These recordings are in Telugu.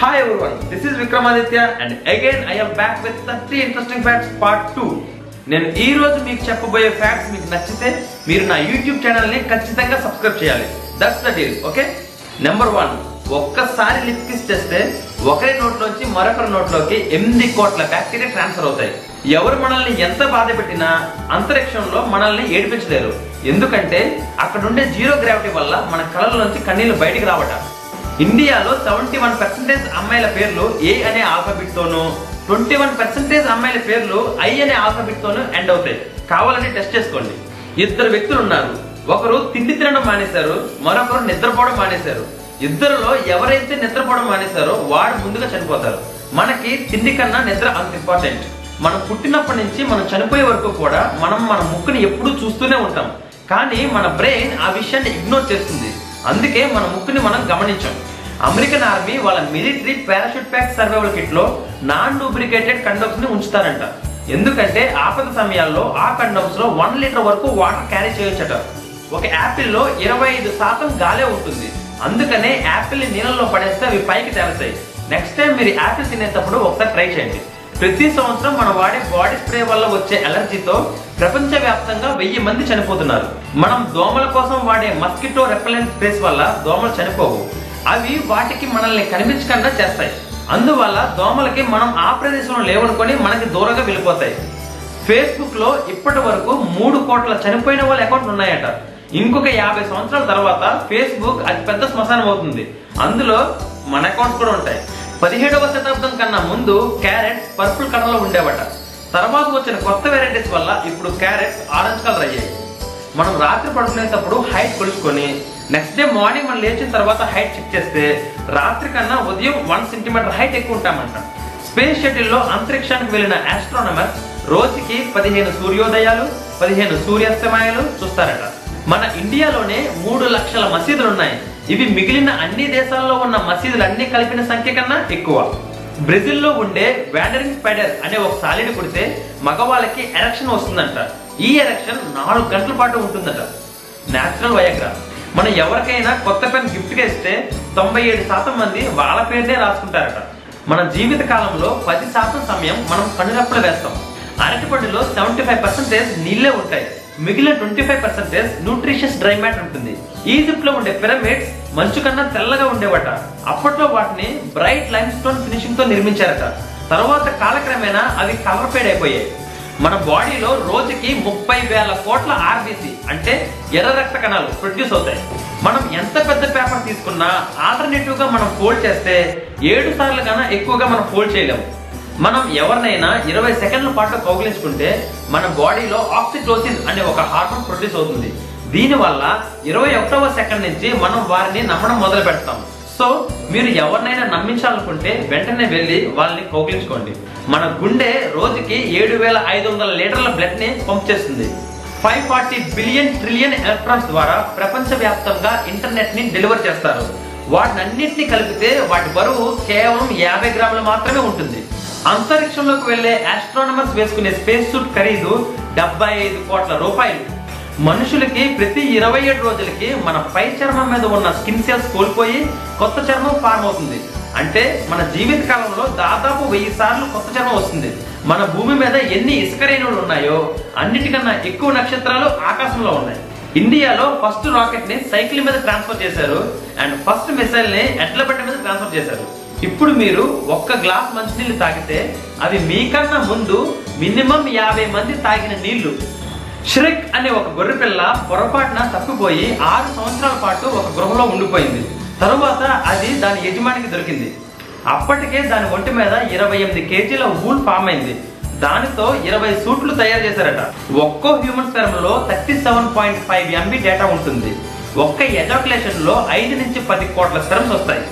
Hi everyone, this is Vikramaditya and again I am back with 30 interesting facts part 2. నేను ఈ రోజు మీకు చెప్పబోయే ఫ్యాక్ట్స్ మీకు నచ్చితే మీరు నా యూట్యూబ్ ఛానల్ని ఖచ్చితంగా సబ్స్క్రైబ్ చేయాలి. That's the deal okay number one ఒక్కసారి లిప్ కిస్ చేస్తే ఒకరి నోట్లోంచి మరొకరి నోట్లోకి ఎనిమిది కోట్ల బ్యాక్టీరియా ట్రాన్స్ఫర్ అవుతాయి. ఎవరు మనల్ని ఎంత బాధ పెట్టినా అంతరిక్షంలో మనల్ని ఏడిపించలేరు. ఎందుకంటే అక్కడుండే జీరో గ్రావిటీ వల్ల మన కళ్ళలోంచి కన్నీళ్ళు బయటికి రావట. ఇండియాలో సెవెంటీ వన్ పర్సెంటేజ్ అమ్మాయిల పేర్లు ఏ అనే ఆల్ఫాబెట్ తోను ట్వంటీ వన్ పర్సెంటేజ్ అమ్మాయిల పేర్లు ఐ అనే ఆల్ఫాబెట్ ఎండ్ అవుతాయి. కావాలని టెస్ట్ చేసుకోండి. ఇద్దరు వ్యక్తులు ఉన్నారు. ఒకరు తిండి తినడం మానేశారు మరొకరు నిద్రపోవడం మానేశారు. ఇద్దరులో ఎవరైతే నిద్రపోవడం మానేశారో వాడు ముందుగా చనిపోతారు. మనకి తిండి కన్నా నిద్ర అంత ఇంపార్టెంట్ మనం పుట్టినప్పటి నుంచి మనం చనిపోయే వరకు కూడా మనం మన ముక్కుని ఎప్పుడూ చూస్తూనే ఉంటాం. కానీ మన బ్రెయిన్ ఆ విషయాన్ని ఇగ్నోర్ చేస్తుంది. అందుకే మన ముక్కుని మనం గమనించాం. అమెరికన్ ఆర్మీ వాళ్ళ మిలిటరీ పారాషూట్ ప్యాక్ సర్వైవల్ కిట్లో నాన్ డూప్లికేటెడ్ కండమ్స్ని ఉంచుతారంట. ఎందుకంటే ఆపద సమయాల్లో ఆ కండమ్స్లో వన్ లీటర్ వరకు వాటర్ క్యారీ చేయొచ్చట. ఒక యాపిల్లో ఇరవై ఐదు శాతం గాలే ఉంటుంది. అందుకనే యాపిల్ నీళ్ళలో పడేస్తే అవి పైకి తేలుతాయి. నెక్స్ట్ టైం మీరు యాపిల్ తినేటప్పుడు ఒకసారి ట్రై చేయండి. ప్రతి సంవత్సరం మనం వాడే బాడీ స్ప్రే వల్ల వచ్చే ఎలర్జీతో ప్రపంచ వ్యాప్తంగా వెయ్యి మంది చనిపోతున్నారు. మనం దోమల కోసం వాడే మస్కిటో రెపలెంట్ స్ప్రేస్ వల్ల దోమలు చనిపోవు. అవి వాటికి మనల్ని కనిపించకుండా చేస్తాయి. అందువల్ల దోమలకి మనం ఆ ప్రదేశంలో లేవనుకొని మనకి దూరంగా వెళ్ళిపోతాయి. ఫేస్బుక్లో ఇప్పటి వరకు మూడు కోట్ల చనిపోయిన వాళ్ళ అకౌంట్లు ఉన్నాయట. ఇంకొక యాభై సంవత్సరాల తర్వాత ఫేస్బుక్ అతి పెద్ద శ్మశానం అవుతుంది. అందులో మన అకౌంట్స్ కూడా ఉంటాయి. పదిహేడవ శతాబ్దం కన్నా ముందు క్యారెట్స్ పర్పుల్ కలర్లో ఉండేవట. తర్వాత వచ్చిన కొత్త వెరైటీస్ వల్ల ఇప్పుడు క్యారెట్స్ ఆరెంజ్ కలర్ అయ్యాయి. మనం రాత్రి పడుకునేటప్పుడు హైట్ కొలుచుకొని నెక్స్ట్ డే మార్నింగ్ మనం లేచిన తర్వాత హైట్ చెక్ చేస్తే రాత్రి కన్నా ఉదయం వన్ సెంటీమీటర్ హైట్ ఎక్కువ ఉంటామంట. స్పేస్ షటిల్లో అంతరిక్షానికి వెళ్ళిన ఆస్ట్రోనమర్స్ రోజుకి పదిహేను సూర్యోదయాలు పదిహేను సూర్యాస్తమయాలు చూస్తారట. మన ఇండియాలోనే మూడు లక్షల మసీదులు ఉన్నాయి ఇవి మిగిలిన అన్ని దేశాల్లో ఉన్న మసీదులు అన్ని కలిపిన సంఖ్య కన్నా ఎక్కువ. బ్రెజిల్లో ఉండే వ్యాండరింగ్ స్పైడర్ అనే ఒక సాలిడ్ కుడితే మగవాళ్ళకి ఎరక్షన్ వస్తుందంట. ఈ ఎరక్షన్ నాలుగు గంటల పాటు ఉంటుందట. Natural Viagra. మనం ఎవరికైనా కొత్త పెన్ గిఫ్ట్గా ఇస్తే తొంభై ఏడు శాతం మంది వాళ్ళ పేరునే రాసుకుంటారట. మన జీవిత కాలంలో పది శాతం సమయం మనం కనురెప్పలు వేస్తాం. అరటిపండులో సెవెంటీ ఫైవ్ పర్సెంటేజ్ నీళ్ళే ఉంటాయి. మిగిలిన twenty five percentage nutritious dry matter ఉంటుంది. ఈజిప్ట్లో ఉండే పిరమిడ్స్ మంచు కన్నా తెల్లగా ఉండేవట. అప్పట్లో వాటిని బ్రైట్ లైమ్ స్టోన్ ఫినిషింగ్తో నిర్మించారట. తర్వాత కాలక్రమేణా అవి కలర్ ఫేడ్ అయిపోయాయి. మన బాడీలో రోజుకి ముప్పై వేల కోట్ల ఆర్బీసీ అంటే ఎర్ర రక్త కణాలు ప్రొడ్యూస్ అవుతాయి. మనం ఎంత పెద్ద పేపర్ తీసుకున్నా ఆల్టర్నేటివ్గా మనం ఫోల్డ్ చేస్తే ఏడు సార్లు కన్నా ఎక్కువగా మనం ఫోల్డ్ చేయలేము. మనం ఎవరినైనా ఇరవై సెకండ్ల పాటు కౌగిలించుకుంటే మన బాడీలో ఆక్సిక్లోసిన్ అనే ఒక హార్మోన్ ప్రొడ్యూస్ అవుతుంది. దీనివల్ల ఇరవై ఒకటవ సెకండ్ నుంచి మనం వారిని నమ్మడం మొదలు పెడతాం. సో మీరు ఎవరినైనా నమ్మించాలనుకుంటే వెంటనే వెళ్ళి వాళ్ళని కౌగిలించుకోండి మన గుండె రోజుకి ఏడు వేల ఐదు వందల లీటర్ల బ్లడ్ని పంప్ చేస్తుంది. Five forty billion trillion electrons ద్వారా ప్రపంచ వ్యాప్తంగా ఇంటర్నెట్ని డెలివర్ చేస్తారు. వాటినన్నింటినీ కలిపితే వాటి బరువు కేవలం యాభై గ్రాములు మాత్రమే ఉంటుంది. అంతరిక్షంలోకి వెళ్ళే ఆస్ట్రానమర్స్ వేసుకునే స్పేస్ సూట్ ఖరీదు డెబ్బై ఐదు కోట్ల రూపాయలు. మనుషులకి ప్రతి ఇరవై ఏడు రోజులకి మన పై చర్మం మీద ఉన్న స్కిన్ సెల్స్ కోల్పోయి కొత్త చర్మం ఫార్మ్ అవుతుంది. అంటే మన జీవిత కాలంలో దాదాపు వెయ్యి సార్లు కొత్త చర్మం వస్తుంది. మన భూమి మీద ఎన్ని ఇసుకరేణువులు ఉన్నాయో అన్నిటికన్నా ఎక్కువ నక్షత్రాలు ఆకాశంలో ఉన్నాయి. ఇండియాలో ఫస్ట్ రాకెట్ని సైకిల్ మీద ట్రాన్స్ఫర్ చేశారు అండ్ ఫస్ట్ మిసైల్ని ఎడ్ల బట్ట మీద ట్రాన్స్ఫర్ చేశారు. ఇప్పుడు మీరు ఒక్క గ్లాస్ మంచినీళ్ళు తాగితే అవి మీకన్నా ముందు మినిమం యాభై మంది తాగిన నీళ్ళు ష్రిక్ అనే ఒక గొర్రె పిల్ల పొరపాటున తప్పిపోయి ఆరు సంవత్సరాల పాటు ఒక గృహలో ఉండిపోయింది. తరువాత అది దాని యజమానికి దొరికింది. అప్పటికే దాని ఒంటి మీద ఇరవై ఎనిమిది కేజీల ఊల్ ఫామ్ అయింది. దానితో ఇరవై సూట్లు తయారు చేశారట. ఒక్కో human స్పెరంలో thirty seven point five MB data ఉంటుంది. ఒక్క ఎజాక్యులేషన్లో ఐదు నుంచి పది కోట్ల స్పెరమ్స్ వస్తాయి.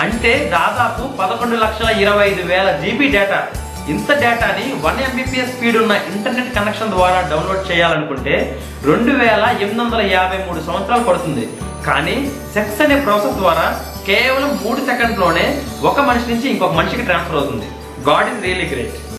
అంటే దాదాపు పదకొండు లక్షల ఇరవై ఐదు వేల జీబీ డేటా. ఇంత డేటాని వన్ ఎంబీపీఎస్ స్పీడ్ ఉన్న ఇంటర్నెట్ కనెక్షన్ ద్వారా డౌన్లోడ్ చేయాలనుకుంటే రెండు వేల ఎనిమిది వందల యాభై మూడు సంవత్సరాలు పడుతుంది. కానీ సెక్స్ అనే ప్రాసెస్ ద్వారా కేవలం మూడు సెకండ్లోనే ఒక మనిషి నుంచి ఇంకొక మనిషికి ట్రాన్స్ఫర్ అవుతుంది. God is really great.